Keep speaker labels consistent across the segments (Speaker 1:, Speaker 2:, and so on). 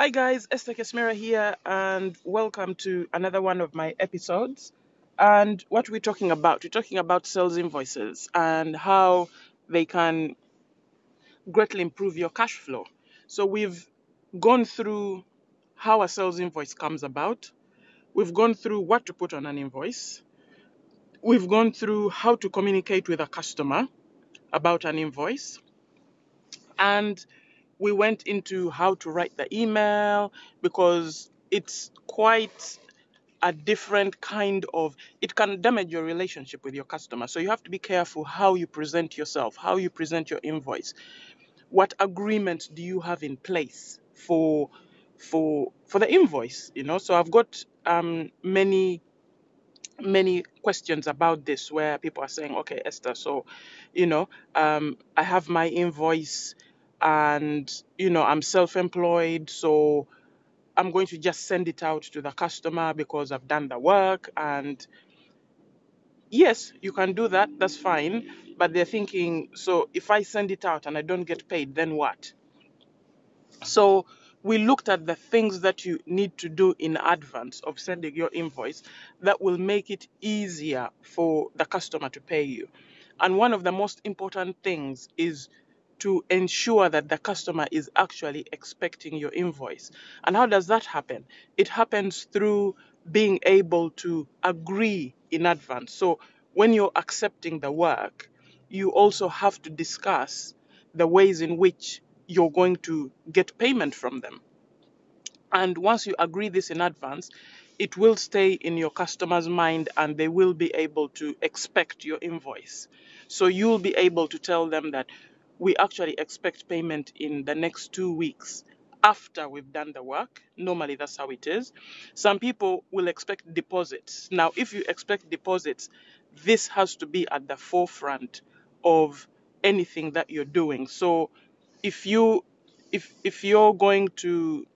Speaker 1: Hi guys, Esther Kesmira here, and welcome to another one of my episodes. And what we're talking about, we're talking about sales invoices and how they can greatly improve your cash flow. So we've gone through how a sales invoice comes about. We've gone through what to put on an invoice. We've gone through how to communicate with a customer about an invoice. And we went into how to write the email because it's quite a different kind of it can damage your relationship with your customer. So you have to be careful how you present yourself how you present your invoice. What agreement do you have in place for for for the invoice you know? So i've got um many many questions about this where people are saying, okay, Esther, so, you know, um, I have my invoice and, you know, I'm self employed, so I'm going to just send it out to the customer because I've done the work. And yes, you can do that, that's fine. But they're thinking, so if I send it out and I don't get paid, then what? So we looked at the things that you need to do in advance of sending your invoice that will make it easier for the customer to pay you. And one of the most important things is to ensure that the customer is actually expecting your invoice. And how does that happen? It happens through being able to agree in advance. So when you're accepting the work, you also have to discuss the ways in which you're going to get payment from them. And once you agree this in advance, it will stay in your customer's mind and they will be able to expect your invoice. So you'll be able to tell them that we actually expect payment in the next two weeks after we've done the work. Normally, that's how it is. Some people will expect deposits. Now, if you expect deposits, this has to be at the forefront of anything that you're doing. So if you if if you're going to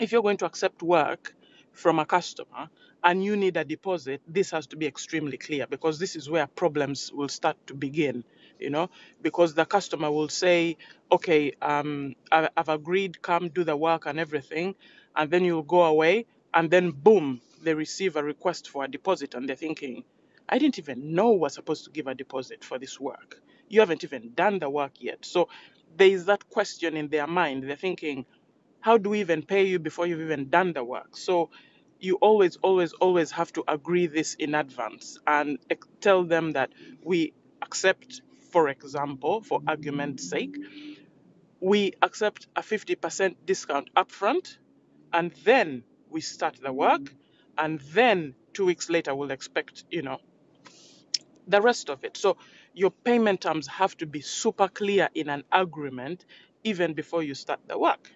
Speaker 1: if you're going to accept work from a customer and you need a deposit, this has to be extremely clear because this is where problems will start to begin. You know, because the customer will say, "Okay, um, I've agreed, come do the work and everything," and then you'll go away, and then boom, they receive a request for a deposit, and they're thinking, "I didn't even know we're supposed to give a deposit for this work. You haven't even done the work yet." So there is that question in their mind. They're thinking, how do we even pay you before you've even done the work? So you always, always, always have to agree this in advance and tell them that we accept, for example, for argument's sake, we accept a 50% discount upfront and then we start the work and then two weeks later we'll expect, you know, the rest of it. So your payment terms have to be super clear in an agreement even before you start the work.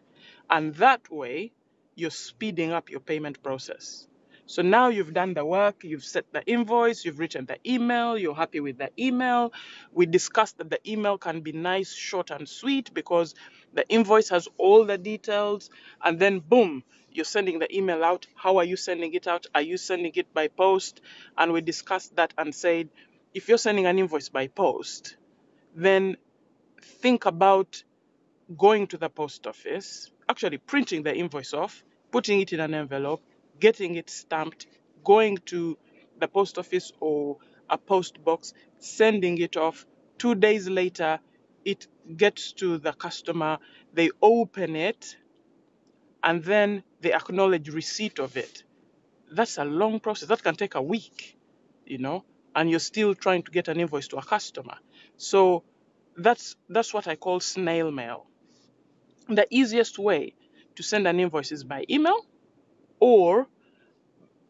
Speaker 1: And that way, you're speeding up your payment process. So now you've done the work, you've set the invoice, you've written the email, you're happy with the email. We discussed that the email can be nice, short, and sweet because the invoice has all the details. And then, boom, you're sending the email out. How are you sending it out? Are you sending it by post? And we discussed that and said, if you're sending an invoice by post, then think about going to the post office, actually printing the invoice off, putting it in an envelope, getting it stamped, going to the post office or a post box, sending it off. Two days later, it gets to the customer, they open it, and then they acknowledge receipt of it. That's a long process. That can take a week, you know, and you're still trying to get an invoice to a customer. So that's that's what I call snail mail the easiest way to send an invoice is by email or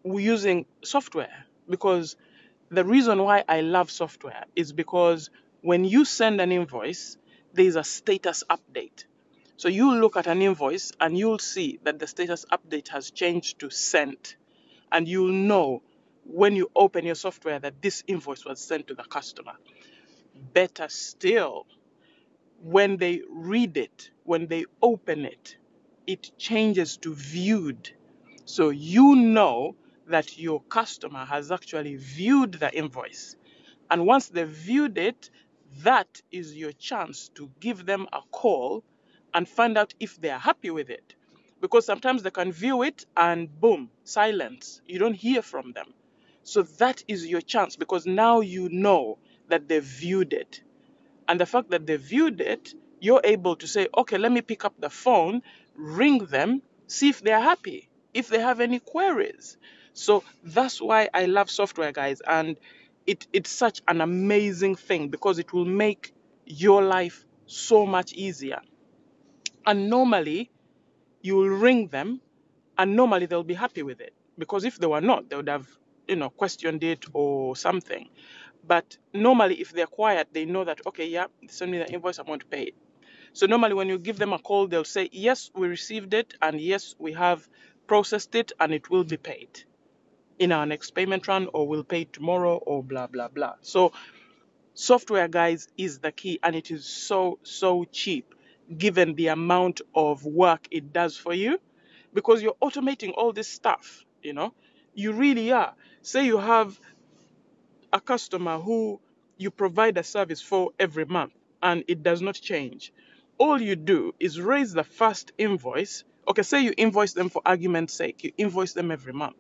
Speaker 1: using software because the reason why I love software is because when you send an invoice, there is a status update. So you look at an invoice and you'll see that the status update has changed to sent. And you'll know when you open your software that this invoice was sent to the customer. Better still, when they read it, when they open it, it changes to viewed. So you know that your customer has actually viewed the invoice. And once they've viewed it, that is your chance to give them a call and find out if they are happy with it. because sometimes they can view it and boom, silence. You don't hear from them. So that is your chance because now you know that they viewed it. And the fact that they viewed it, you're able to say, okay, let me pick up the phone, ring them, see if they're happy, if they have any queries. So that's why I love software, guys. And it, it's such an amazing thing because it will make your life so much easier. And normally, you will ring them and normally they'll be happy with it because if they were not they would have you know questioned it or something but normally if they're quiet they know that okay yeah send me the invoice i'm going to pay it so normally when you give them a call they'll say yes we received it and yes we have processed it and it will be paid in our next payment run or we'll pay tomorrow or blah blah blah. So software guys is the key and it is so so cheap given the amount of work it does for you because you're automating all this stuff you know. You really are. Say you have a customer who you provide a service for every month and it does not change. All you do is raise the first invoice okay say you invoice them for argument's sake you invoice them every month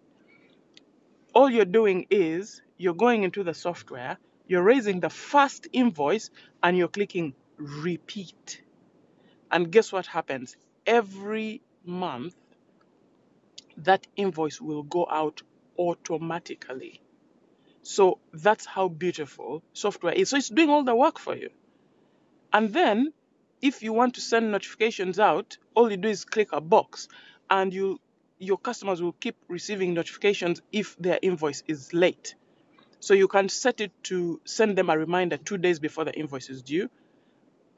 Speaker 1: all you're doing is you're going into the software you're raising the first invoice and you're clicking repeat and guess what happens every month that invoice will go out automatically. So that's how beautiful software is. So it's doing all the work for you. And then if you want to send notifications out, all you do is click a box and you your customers will keep receiving notifications if their invoice is late. So you can set it to send them a reminder 2 days before the invoice is due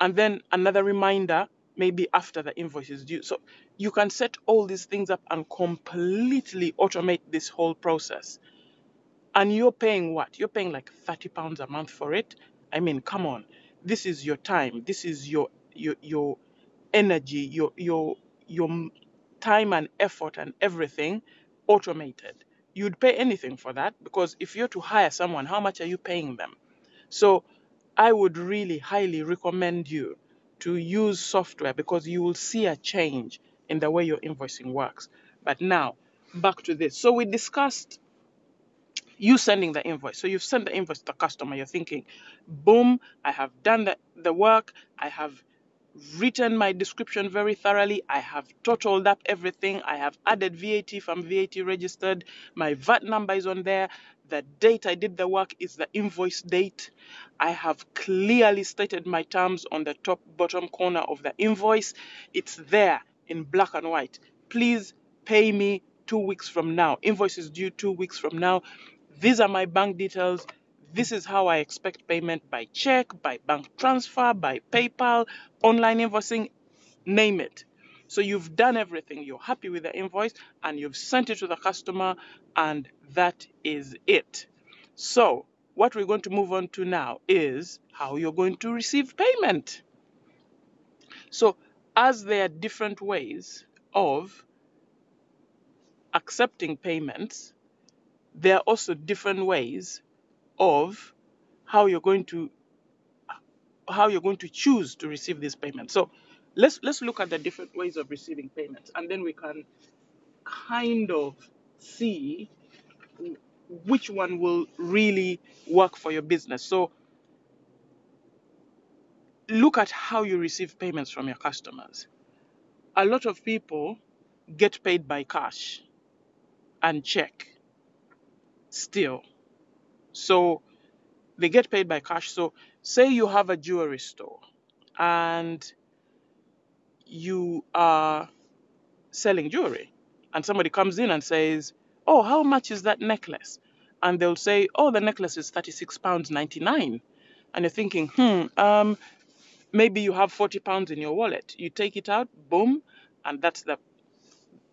Speaker 1: and then another reminder maybe after the invoice is due. So you can set all these things up and completely automate this whole process. And you're paying what? You're paying like 30 pounds a month for it. I mean, come on. This is your time. This is your your your energy, your your your time and effort and everything automated. You'd pay anything for that because if you're to hire someone, how much are you paying them? So I would really highly recommend you to use software because you will see a change in the way your invoicing works. But now, back to this. So we discussed you sending the invoice. So you've sent the invoice to the customer. You're thinking, boom, I have done the, the work. I have written my description very thoroughly. I have totaled up everything. I have added VAT if I'm VAT registered. My VAT number is on there. The date I did the work is the invoice date. I have clearly stated my terms on the top bottom corner of the invoice. It's there in black and white. Please pay me two weeks from now. Invoice is due two weeks from now. These are my bank details. This is how I expect payment by check, by bank transfer, by PayPal, online invoicing, name it. So you've done everything. You're happy with the invoice and you've sent it to the customer, and that is it. So, what we're going to move on to now is how you're going to receive payment. So, as there are different ways of accepting payments, there are also different ways of how you're going to how you're going to choose to receive this payment. So let's let's look at the different ways of receiving payments and then we can kind of see which one will really work for your business. So look at how you receive payments from your customers. A lot of people get paid by cash and check still. So they get paid by cash. So say you have a jewelry store and you are selling jewelry and somebody comes in and says, "Oh, how much is that necklace?" And they'll say, "Oh, the necklace is 36 pounds 99." And you're thinking, "Hmm, um maybe you have 40 pounds in your wallet. You take it out, boom, and that's the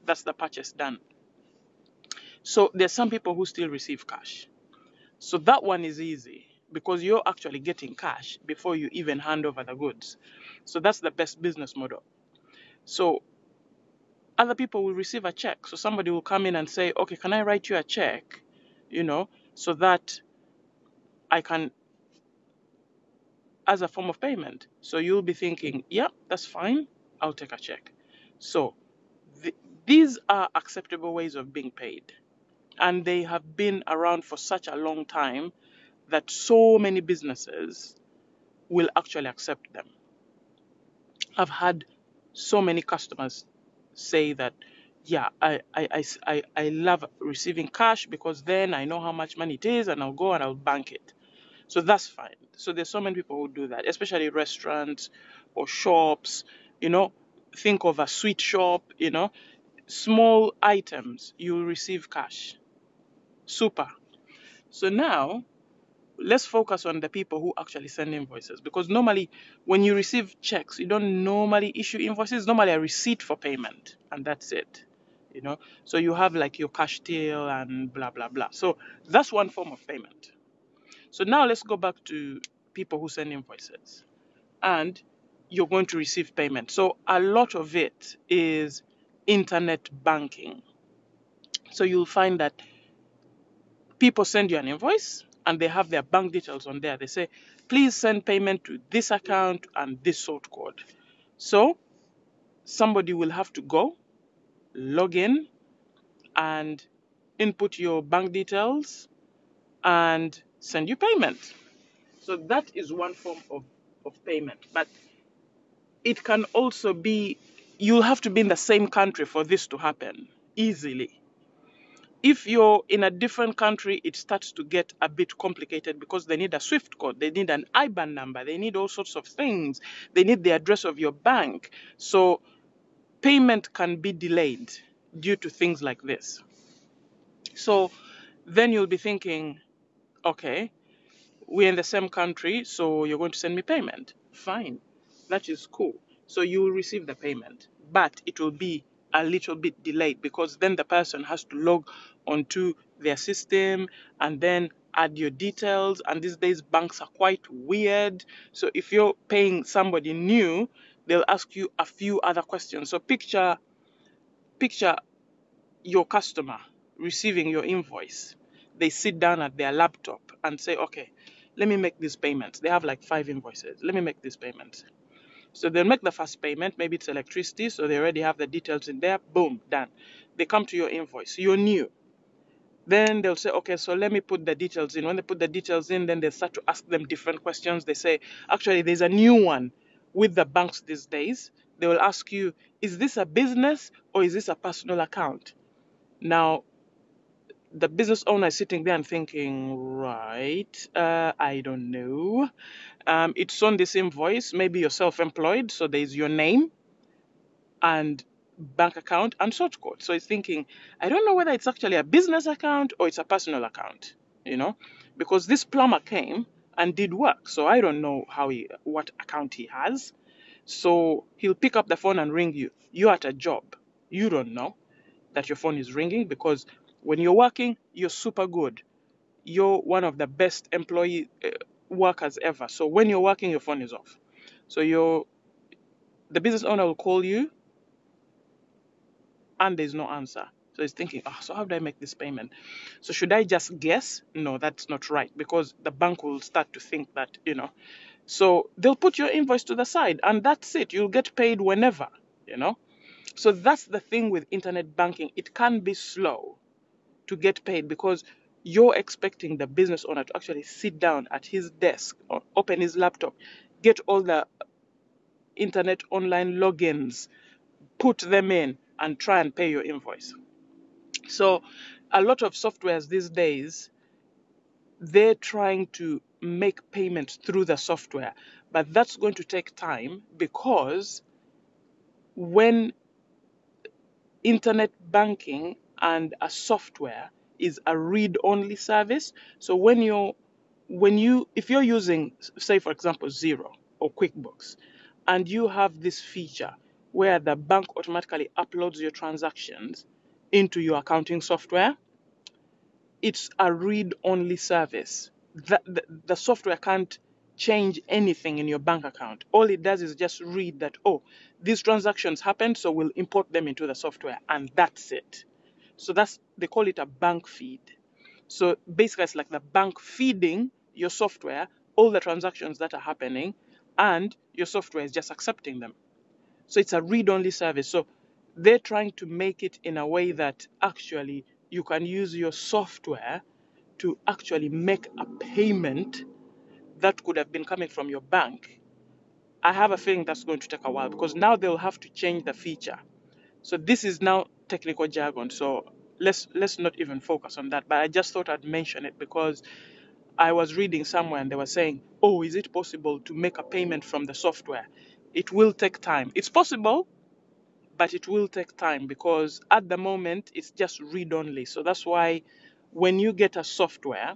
Speaker 1: that's the purchase done." So there's some people who still receive cash. So that one is easy because you're actually getting cash before you even hand over the goods. So that's the best business model. So other people will receive a check. So somebody will come in and say, okay, can I write you a check? You know, so that I can, as a form of payment. So you'll be thinking, yeah, that's fine. I'll take a check. So th- these are acceptable ways of being paid. And they have been around for such a long time that so many businesses will actually accept them. I've had so many customers say that, yeah, I, I, I, I love receiving cash because then I know how much money it is and I'll go and I'll bank it. So that's fine. So there's so many people who do that, especially restaurants or shops, you know. Think of a sweet shop, you know, small items, you'll receive cash. Super. So now let's focus on the people who actually send invoices. Because normally when you receive checks you don't normally issue invoices. Normally a receipt for payment and that's it you know? So you have like your cash deal and blah blah blah. So that's one form of payment. So now let's go back to people who send invoices. And you're going to receive payment. So a lot of it is internet banking. So you'll find that people send you an invoice and they have their bank details on there. They say, please send payment to this account and this sort code. So somebody will have to go, log in, and input your bank details and send you payment. So that is one form of, of payment. But it can also be, you'll have to be in the same country for this to happen easily if you're in a different country, it starts to get a bit complicated because they need a SWIFT code, they need an IBAN number, they need all sorts of things, they need the address of your bank. So payment can be delayed due to things like this. So then you'll be thinking, okay, we're in the same country, so you're going to send me payment. Fine, that is cool. So you will receive the payment, but it will be a little bit delayed because then the person has to log onto their system and then add your details. And these days, banks are quite weird. So if you're paying somebody new, they'll ask you a few other questions. So picture picture your customer receiving your invoice, they sit down at their laptop and say, okay, let me make these payments. They have like five invoices. Let me make these payments. So they'll make the first payment. Maybe it's electricity, so they already have the details in there. Boom, done. They come to your invoice. You're new. Then they'll say, okay, so let me put the details in. When they put the details in, then they start to ask them different questions. They say, actually, there's a new one with the banks these days. They will ask you, is this a business or is this a personal account? Now, the business owner is sitting there and thinking, right, uh, I don't know. Um, it's on this invoice. Maybe you're self employed, so there's your name and bank account and sort code. So it's thinking, I don't know whether it's actually a business account or it's a personal account, you know, because this plumber came and did work. So I don't know how he, what account he has. So he'll pick up the phone and ring you. You're at a job. You don't know that your phone is ringing because when you're working, you're super good. You're one of the best employee uh, workers ever. So when you're working, your phone is off. So you're the business owner will call you and there's no answer. So he's thinking, oh, so how do I make this payment? So should I just guess? No, that's not right because the bank will start to think that, you know. So they'll put your invoice to the side and that's it. You'll get paid whenever, you know. So that's the thing with internet banking. It can be slow to get paid because you're expecting the business owner to actually sit down at his desk or open his laptop, get all the internet online logins, put them in, and try and pay your invoice. So, a lot of softwares these days, they're trying to make payments through the software, but that's going to take time because when internet banking and a software is a read-only service, so when you're when you if you're using say for example Xero or QuickBooks and you have this feature where the bank automatically uploads your transactions into your accounting software, it's a read-only service. The, the, the software can't change anything in your bank account. All it does is just read that, oh, these transactions happened, so we'll import them into the software, and that's it. So that's they call it a bank feed. So basically, it's like the bank feeding your software all the transactions that are happening, and your software is just accepting them. So it's a read-only service. So they're trying to make it in a way that actually you can use your software to actually make a payment that could have been coming from your bank. I have a feeling that's going to take a while because now they'll have to change the feature. So this is now technical jargon. So let's let's not even focus on that. But I just thought I'd mention it because I was reading somewhere and they were saying, "Oh, is it possible to make a payment from the software?" It will take time. It's possible, but it will take time because at the moment it's just read only. So that's why when you get a software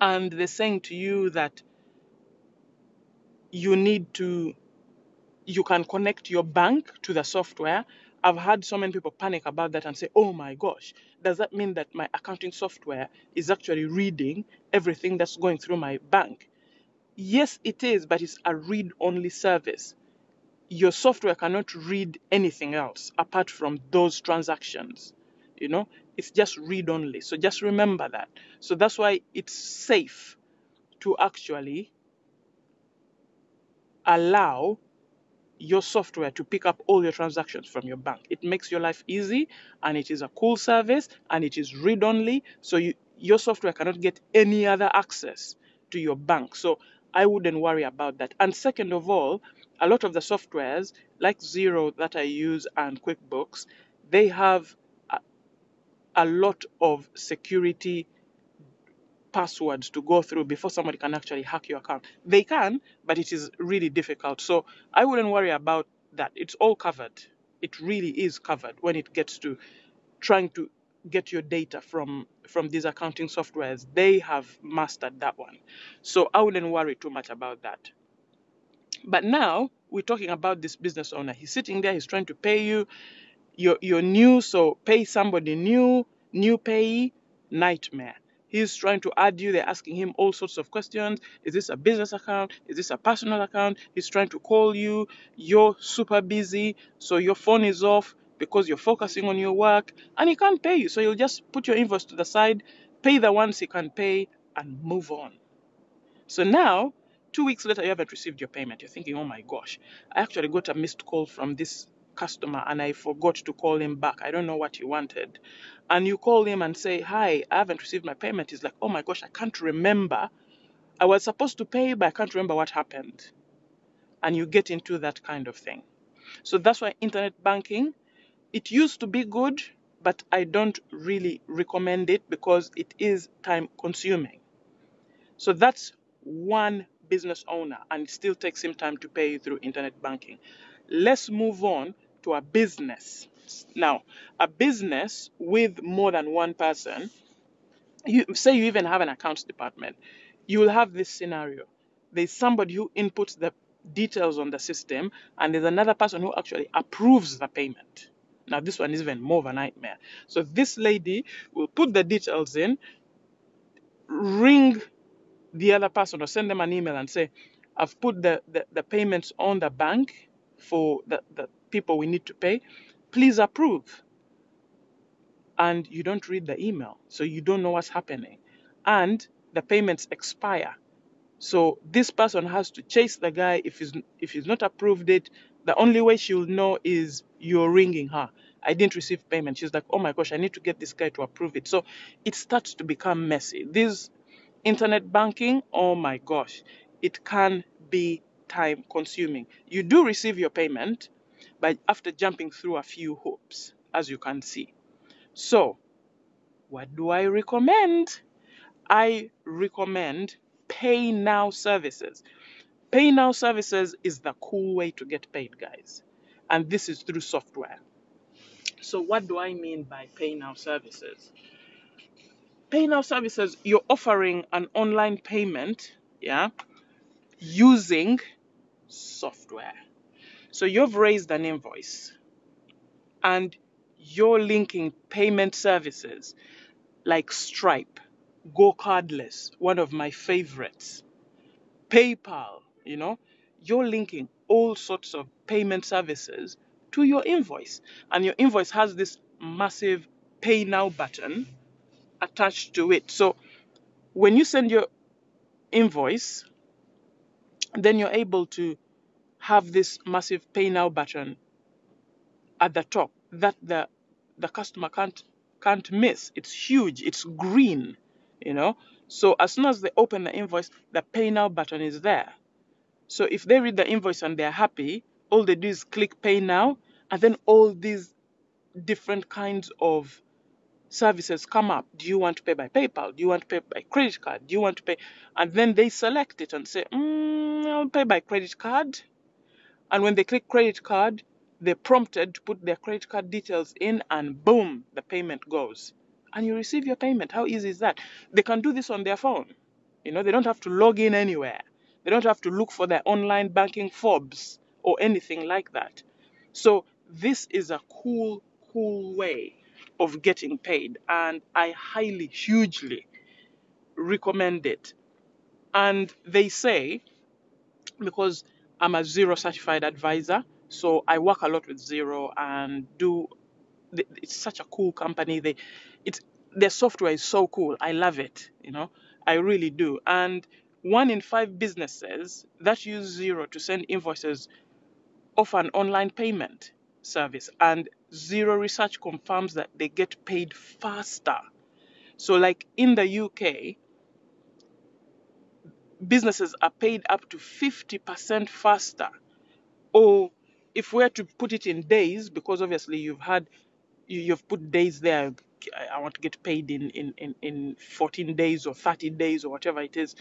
Speaker 1: and they're saying to you that you need to you can connect your bank to the software. I've had so many people panic about that and say, oh my gosh, does that mean that my accounting software is actually reading everything that's going through my bank? Yes, it is, but it's a read only service. Your software cannot read anything else apart from those transactions. You know, it's just read only. So just remember that. So that's why it's safe to actually allow your software to pick up all your transactions from your bank. It makes your life easy and it is a cool service and it is read only. So you, your software cannot get any other access to your bank. So I wouldn't worry about that. And second of all, a lot of the softwares like Xero that I use and QuickBooks, they have a, a lot of security passwords to go through before somebody can actually hack your account. They can, but it is really difficult. So I wouldn't worry about that. It's all covered. It really is covered when it gets to trying to get your data from from these accounting softwares. They have mastered that one. So I wouldn't worry too much about that. But now we're talking about this business owner. He's sitting there, he's trying to pay you. You're, you're new, so pay somebody new, new payee, nightmare. He's trying to add you. They're asking him all sorts of questions. Is this a business account? Is this a personal account? He's trying to call you. You're super busy, so your phone is off because you're focusing on your work and he can't pay you. So you'll just put your invoice to the side, pay the ones he can pay, and move on. So now, two weeks later, you haven't received your payment. You're thinking, oh my gosh, I actually got a missed call from this customer and I forgot to call him back. I don't know what he wanted. And you call him and say, Hi, I haven't received my payment. He's like, Oh my gosh, I can't remember. I was supposed to pay, but I can't remember what happened. And you get into that kind of thing. So that's why internet banking, it used to be good, but I don't really recommend it because it is time consuming. So that's one business owner, and it still takes him time to pay you through internet banking. Let's move on to a business. Now, a business with more than one person, you say you even have an accounts department, you will have this scenario. There's somebody who inputs the details on the system, and there's another person who actually approves the payment. Now, this one is even more of a nightmare. So, this lady will put the details in, ring the other person, or send them an email and say, I've put the, the, the payments on the bank for the, the people we need to pay. Please approve. And you don't read the email, so you don't know what's happening. And the payments expire. So this person has to chase the guy if he's if he's not approved it. The only way she'll know is you're ringing her. I didn't receive payment. She's like, oh my gosh, I need to get this guy to approve it. So it starts to become messy. This internet banking, oh my gosh, it can be time consuming. You do receive your payment, but after jumping through a few hoops, as you can see. So, what do I recommend? I recommend pay now services. Pay now services is the cool way to get paid, guys. And this is through software. So, what do I mean by pay now services? Pay now services, you're offering an online payment, yeah, using software. So, you've raised an invoice and you're linking payment services like Stripe, GoCardless, one of my favorites, PayPal, you know, you're linking all sorts of payment services to your invoice. And your invoice has this massive pay now button attached to it. So when you send your invoice, then you're able to have this massive pay now button at the top that the the customer can't can't miss. It's huge. It's green, you know. So as soon as they open the invoice, the pay now button is there. So if they read the invoice and they're happy, all they do is click pay now, and then all these different kinds of services come up. Do you want to pay by PayPal? Do you want to pay by credit card? Do you want to pay? And then they select it and say, mm, I'll pay by credit card. And when they click credit card, they're prompted to put their credit card details in, and boom, the payment goes. And you receive your payment. How easy is that? They can do this on their phone. You know, they don't have to log in anywhere. They don't have to look for their online banking fobs or anything like that. So this is a cool, cool way of getting paid, and I highly, hugely recommend it. And they say, because I'm a Xero certified advisor, so I work a lot with Xero and do. It's such a cool company. They, it's their software is so cool. I love it. You know, I really do. And one in five businesses that use Xero to send invoices offer an online payment service, and Xero Research confirms that they get paid faster. So, like in the UK, businesses are paid up to 50% faster. Or if we're to put it in days, because obviously you've had, you, you've put days there, I- I want to get paid in, in, in, in 14 days or 30 days or whatever it is.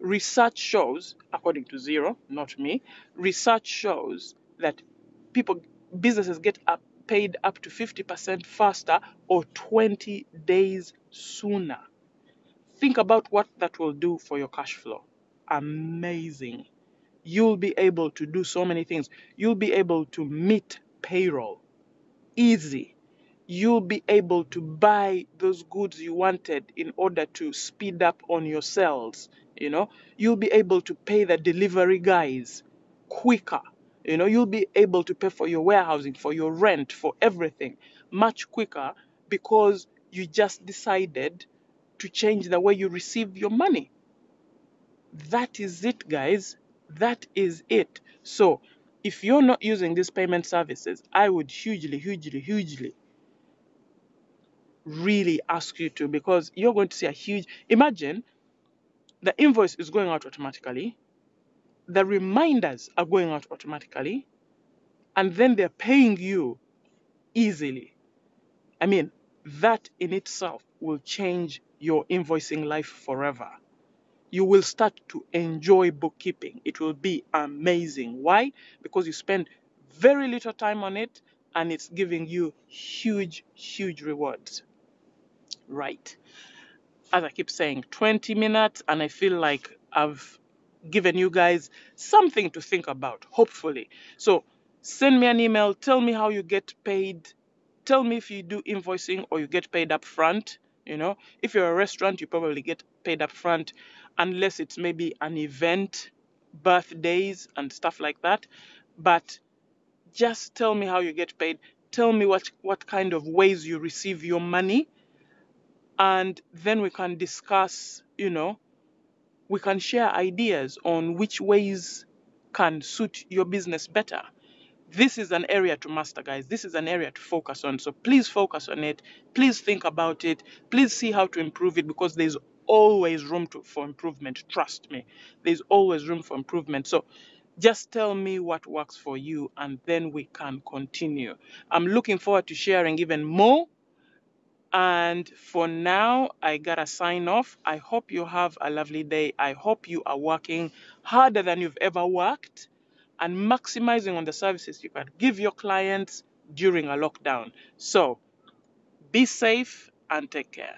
Speaker 1: Research shows, according to Xero, not me, research shows that people, businesses get up, paid up to 50% faster or 20 days sooner. Think about what that will do for your cash flow. Amazing. You'll be able to do so many things. You'll be able to meet payroll easy. You'll be able to buy those goods you wanted in order to speed up on your sales. You know, you'll be able to pay the delivery guys quicker. You know, you'll be able to pay for your warehousing, for your rent, for everything much quicker because you just decided to change the way you receive your money. That is it, guys. That is it. So, if you're not using these payment services, I would hugely, hugely, hugely really ask you to because you're going to see a huge. Imagine the invoice is going out automatically, the reminders are going out automatically, and then they're paying you easily. I mean, that in itself will change your invoicing life forever. You will start to enjoy bookkeeping. It will be amazing. Why? Because you spend very little time on it and it's giving you huge, huge rewards. Right. As I keep saying, 20 minutes, and I feel like I've given you guys something to think about, hopefully. So send me an email, tell me how you get paid, tell me if you do invoicing or you get paid up front. You know, if you're a restaurant, you probably get paid up front, unless it's maybe an event, birthdays, and stuff like that. But just tell me how you get paid. Tell me what, what kind of ways you receive your money, and then we can discuss, you know, we can share ideas on which ways can suit your business better. This is an area to master, guys. This is an area to focus on. So please focus on it. Please think about it. Please see how to improve it because there's always room to, for improvement. Trust me. There's always room for improvement. So just tell me what works for you and then we can continue. I'm looking forward to sharing even more and for now, I gotta sign off. I hope you have a lovely day. I hope you are working harder than you've ever worked and maximizing on the services you can give your clients during a lockdown. So be safe and take care.